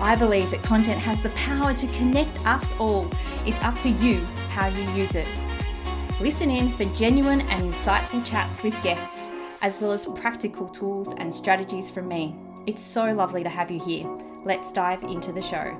I believe that content has the power to connect us all. It's up to you how you use it. Listen in for genuine and insightful chats with guests, as well as practical tools and strategies from me. It's so lovely to have you here. Let's dive into the show.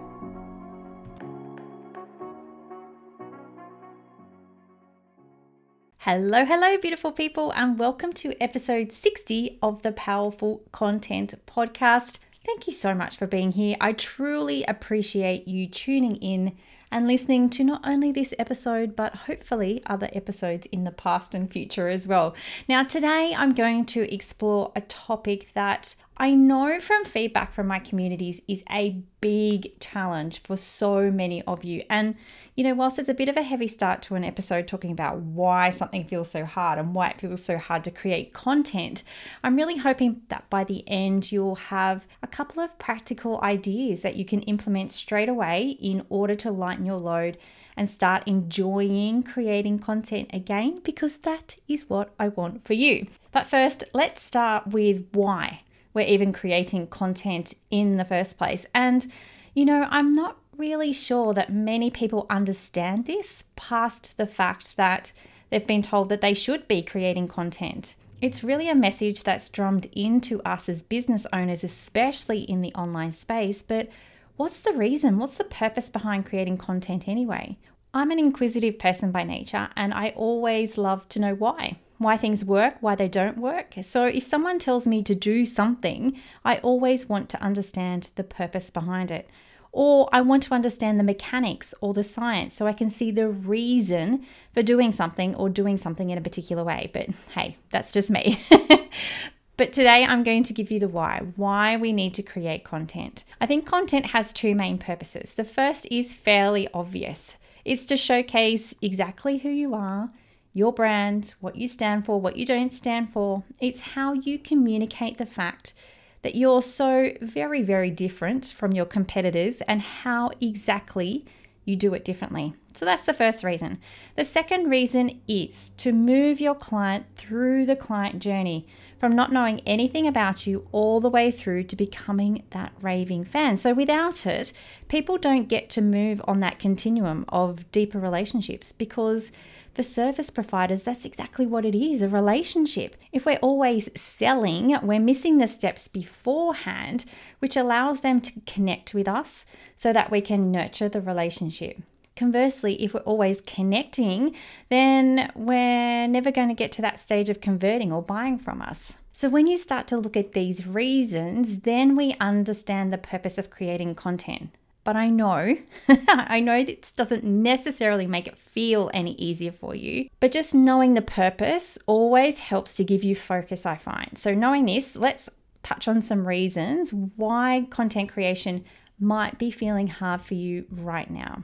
Hello, hello, beautiful people, and welcome to episode 60 of the Powerful Content Podcast. Thank you so much for being here. I truly appreciate you tuning in and listening to not only this episode, but hopefully other episodes in the past and future as well. Now, today I'm going to explore a topic that I know from feedback from my communities is a big challenge for so many of you. And, you know, whilst it's a bit of a heavy start to an episode talking about why something feels so hard and why it feels so hard to create content, I'm really hoping that by the end you'll have a couple of practical ideas that you can implement straight away in order to lighten your load and start enjoying creating content again, because that is what I want for you. But first, let's start with why we're even creating content in the first place. And, you know, I'm not really sure that many people understand this past the fact that they've been told that they should be creating content. It's really a message that's drummed into us as business owners, especially in the online space. But what's the reason? What's the purpose behind creating content anyway? I'm an inquisitive person by nature, and I always love to know why why things work, why they don't work. So if someone tells me to do something, I always want to understand the purpose behind it. Or I want to understand the mechanics or the science so I can see the reason for doing something or doing something in a particular way. But hey, that's just me. But today I'm going to give you the why, why we need to create content. I think content has two main purposes. The first is fairly obvious it's to showcase exactly who you are, your brand, what you stand for, what you don't stand for. It's how you communicate the fact that you're so very, very different from your competitors and how exactly you do it differently. So that's the first reason. The second reason is to move your client through the client journey from not knowing anything about you all the way through to becoming that raving fan. So without it, people don't get to move on that continuum of deeper relationships because for service providers, that's exactly what it is a relationship. If we're always selling, we're missing the steps beforehand, which allows them to connect with us so that we can nurture the relationship. Conversely, if we're always connecting, then we're never going to get to that stage of converting or buying from us. So, when you start to look at these reasons, then we understand the purpose of creating content. But I know, I know this doesn't necessarily make it feel any easier for you, but just knowing the purpose always helps to give you focus, I find. So, knowing this, let's touch on some reasons why content creation might be feeling hard for you right now.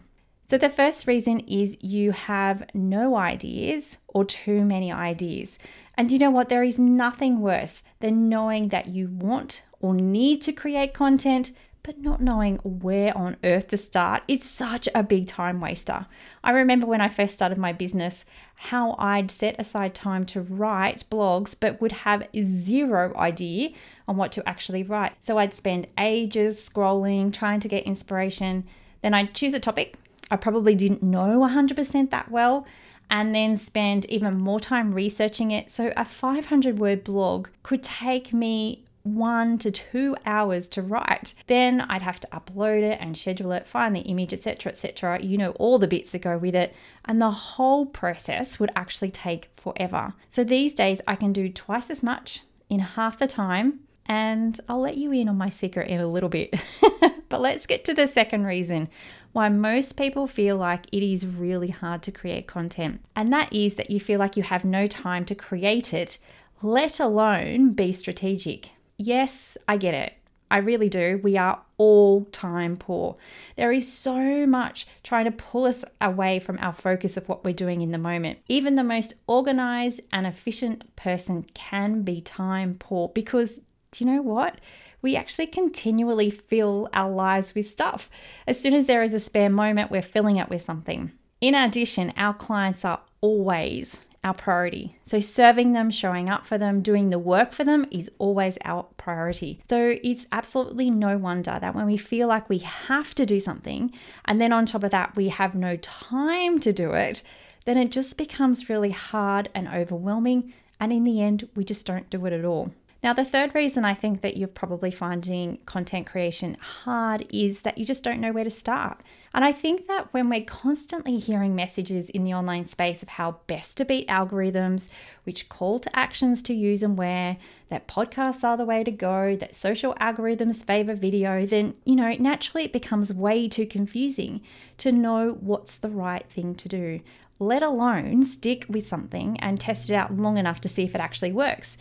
So, the first reason is you have no ideas or too many ideas. And you know what? There is nothing worse than knowing that you want or need to create content, but not knowing where on earth to start, it's such a big time waster. I remember when I first started my business, how I'd set aside time to write blogs, but would have zero idea on what to actually write. So I'd spend ages scrolling, trying to get inspiration. Then I'd choose a topic I probably didn't know 100% that well, and then spend even more time researching it. So a 500 word blog could take me one to two hours to write. Then I'd have to upload it and schedule it, find the image, etc., etc. You know, all the bits that go with it. And the whole process would actually take forever. So these days I can do twice as much in half the time. And I'll let you in on my secret in a little bit. but let's get to the second reason why most people feel like it is really hard to create content. And that is that you feel like you have no time to create it, let alone be strategic. Yes, I get it. I really do. We are all time poor. There is so much trying to pull us away from our focus of what we're doing in the moment. Even the most organized and efficient person can be time poor because do you know what? We actually continually fill our lives with stuff. As soon as there is a spare moment, we're filling it with something. In addition, our clients are always our priority. So, serving them, showing up for them, doing the work for them is always our priority. So, it's absolutely no wonder that when we feel like we have to do something, and then on top of that, we have no time to do it, then it just becomes really hard and overwhelming. And in the end, we just don't do it at all. Now, the third reason I think that you're probably finding content creation hard is that you just don't know where to start. And I think that when we're constantly hearing messages in the online space of how best to beat algorithms, which call to actions to use and where, that podcasts are the way to go, that social algorithms favor video, then, you know, naturally it becomes way too confusing to know what's the right thing to do let alone stick with something and test it out long enough to see if it actually works.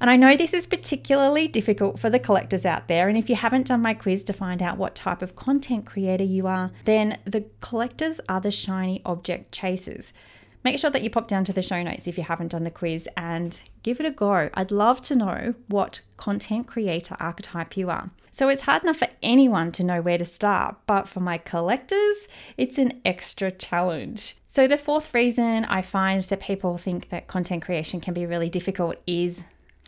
And I know this is particularly difficult for the collectors out there. And if you haven't done my quiz to find out what type of content creator you are, then the collectors are the shiny object chasers. Make sure that you pop down to the show notes if you haven't done the quiz and give it a go. I'd love to know what content creator archetype you are. So it's hard enough for anyone to know where to start, but for my collectors, it's an extra challenge. So, the fourth reason I find that people think that content creation can be really difficult is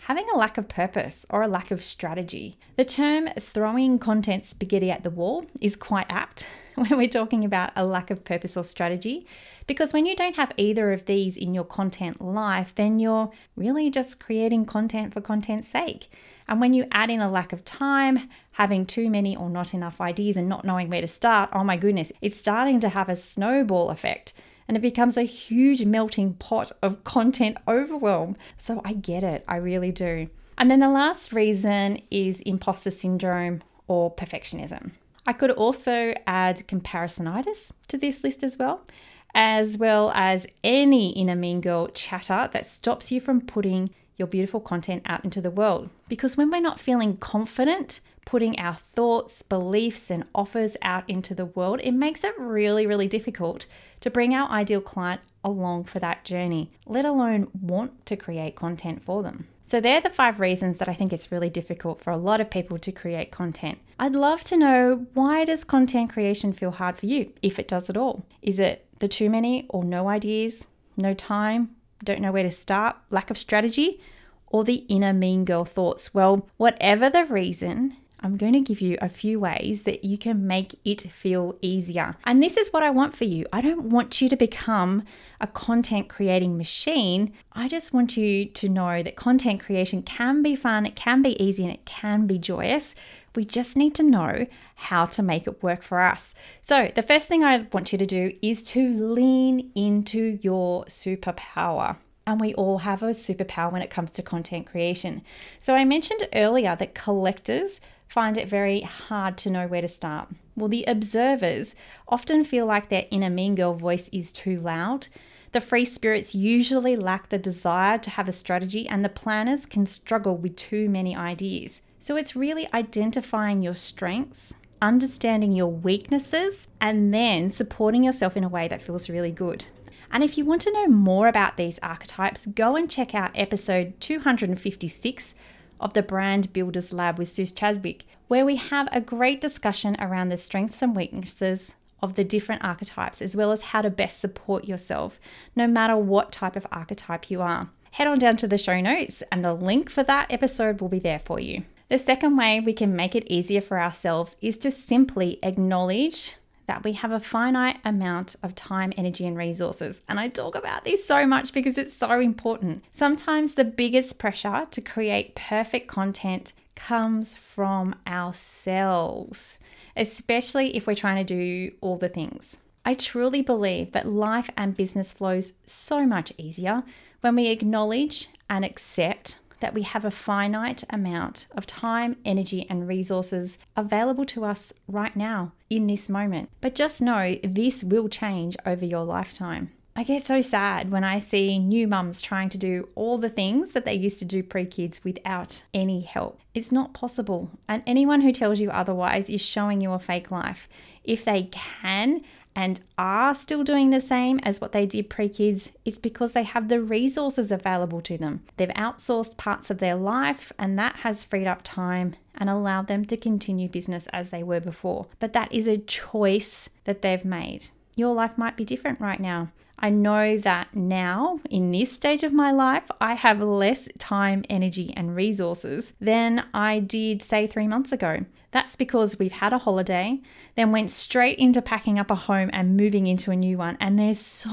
having a lack of purpose or a lack of strategy. The term throwing content spaghetti at the wall is quite apt when we're talking about a lack of purpose or strategy, because when you don't have either of these in your content life, then you're really just creating content for content's sake. And when you add in a lack of time, having too many or not enough ideas, and not knowing where to start, oh my goodness, it's starting to have a snowball effect and it becomes a huge melting pot of content overwhelm. So I get it, I really do. And then the last reason is imposter syndrome or perfectionism. I could also add comparisonitis to this list as well, as well as any inner mean girl chatter that stops you from putting your beautiful content out into the world. Because when we're not feeling confident putting our thoughts, beliefs, and offers out into the world, it makes it really, really difficult to bring our ideal client along for that journey, let alone want to create content for them. So, they're the five reasons that I think it's really difficult for a lot of people to create content. I'd love to know why does content creation feel hard for you, if it does at all? Is it the too many or no ideas, no time, don't know where to start, lack of strategy, or the inner mean girl thoughts? Well, whatever the reason, I'm going to give you a few ways that you can make it feel easier. And this is what I want for you. I don't want you to become a content creating machine. I just want you to know that content creation can be fun, it can be easy, and it can be joyous. We just need to know how to make it work for us. So, the first thing I want you to do is to lean into your superpower and we all have a superpower when it comes to content creation. So, I mentioned earlier that collectors find it very hard to know where to start. Well, the observers often feel like their inner mean girl voice is too loud. The free spirits usually lack the desire to have a strategy, and the planners can struggle with too many ideas. So it's really identifying your strengths, understanding your weaknesses, and then supporting yourself in a way that feels really good. And if you want to know more about these archetypes, go and check out episode 256 of the Brand Builders Lab with Suz Chadwick, where we have a great discussion around the strengths and weaknesses of the different archetypes, as well as how to best support yourself, no matter what type of archetype you are. Head on down to the show notes, and the link for that episode will be there for you. The second way we can make it easier for ourselves is to simply acknowledge that we have a finite amount of time, energy, and resources. And I talk about this so much because it's so important. Sometimes the biggest pressure to create perfect content comes from ourselves, especially if we're trying to do all the things. I truly believe that life and business flows so much easier when we acknowledge and accept that we have a finite amount of time, energy, and resources available to us right now in this moment. But just know this will change over your lifetime. I get so sad when I see new mums trying to do all the things that they used to do pre kids without any help. It's not possible. And anyone who tells you otherwise is showing you a fake life. If they can and are still doing the same as what they did pre kids, is because they have the resources available to them. They've outsourced parts of their life, and that has freed up time and allowed them to continue business as they were before. But that is a choice that they've made. Your life might be different right now. I know that now, in this stage of my life, I have less time, energy, and resources than I did, say, three months ago. That's because we've had a holiday, then went straight into packing up a home and moving into a new one. And there's so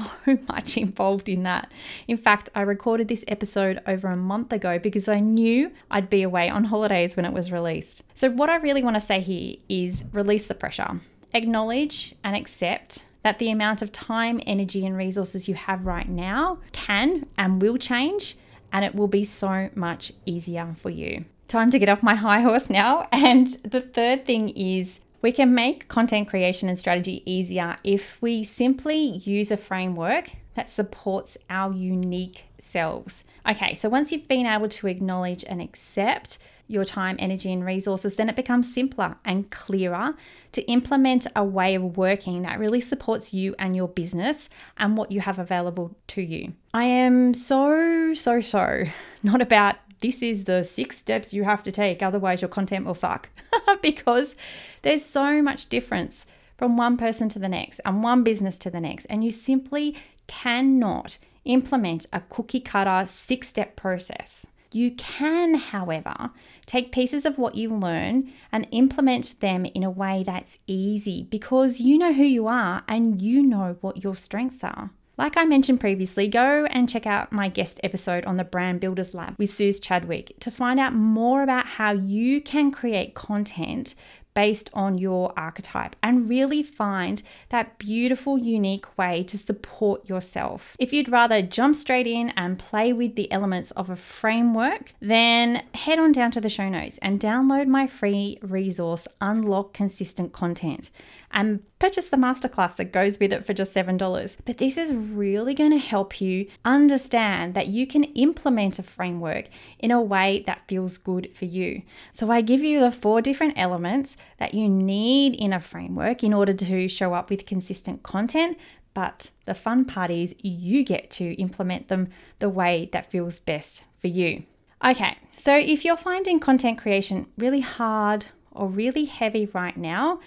much involved in that. In fact, I recorded this episode over a month ago because I knew I'd be away on holidays when it was released. So, what I really want to say here is release the pressure, acknowledge and accept that the amount of time, energy, and resources you have right now can and will change, and it will be so much easier for you. Time to get off my high horse now. And the third thing is we can make content creation and strategy easier if we simply use a framework that supports our unique selves. Okay, so once you've been able to acknowledge and accept your time, energy, and resources, then it becomes simpler and clearer to implement a way of working that really supports you and your business and what you have available to you. I am so, so, so not about this is the six steps you have to take, otherwise, your content will suck because there's so much difference from one person to the next and one business to the next, and you simply cannot implement a cookie cutter six step process. You can, however, take pieces of what you learn and implement them in a way that's easy because you know who you are and you know what your strengths are. Like I mentioned previously, go and check out my guest episode on the Brand Builders Lab with Suz Chadwick to find out more about how you can create content based on your archetype and really find that beautiful, unique way to support yourself. If you'd rather jump straight in and play with the elements of a framework, then head on down to the show notes and download my free resource, Unlock Consistent Content and purchase the masterclass that goes with it for just $7. But this is really going to help you understand that you can implement a framework in a way that feels good for you. So I give you the four different elements that you need in a framework in order to show up with consistent content. But the fun part is you get to implement them the way that feels best for you. Okay, so if you're finding content creation really hard or really heavy right now,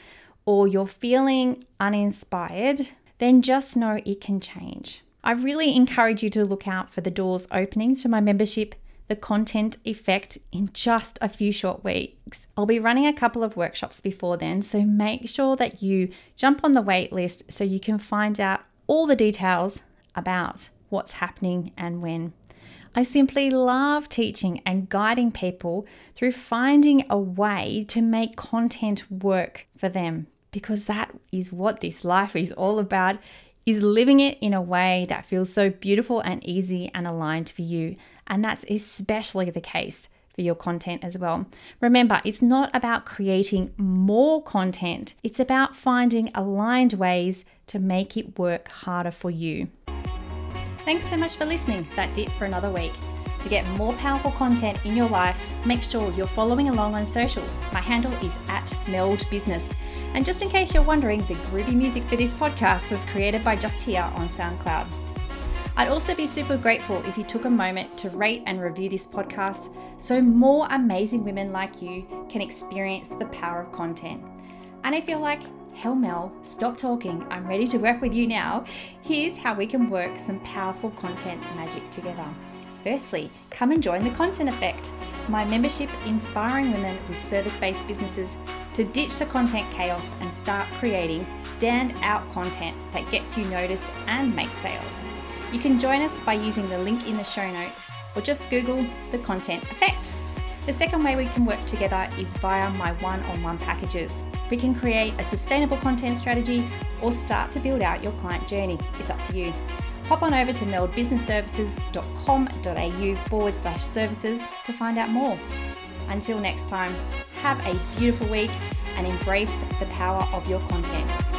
or you're feeling uninspired, then just know it can change. I really encourage you to look out for the doors opening to my membership, the content effect, in just a few short weeks. I'll be running a couple of workshops before then, so make sure that you jump on the wait list so you can find out all the details about what's happening and when. I simply love teaching and guiding people through finding a way to make content work for them because that is what this life is all about is living it in a way that feels so beautiful and easy and aligned for you and that's especially the case for your content as well. Remember, it's not about creating more content, it's about finding aligned ways to make it work harder for you. Thanks so much for listening. That's it for another week. To get more powerful content in your life, make sure you're following along on socials. My handle is at Meld Business. And just in case you're wondering, the groovy music for this podcast was created by Just Here on SoundCloud. I'd also be super grateful if you took a moment to rate and review this podcast so more amazing women like you can experience the power of content. And if you're like, hell Mel, stop talking, I'm ready to work with you now, here's how we can work some powerful content magic together. Firstly, come and join the Content Effect, my membership inspiring women with service based businesses to ditch the content chaos and start creating stand out content that gets you noticed and makes sales. You can join us by using the link in the show notes or just Google the Content Effect. The second way we can work together is via my one on one packages. We can create a sustainable content strategy or start to build out your client journey. It's up to you hop on over to meldbusinessservices.com.au forward slash services to find out more. Until next time, have a beautiful week and embrace the power of your content.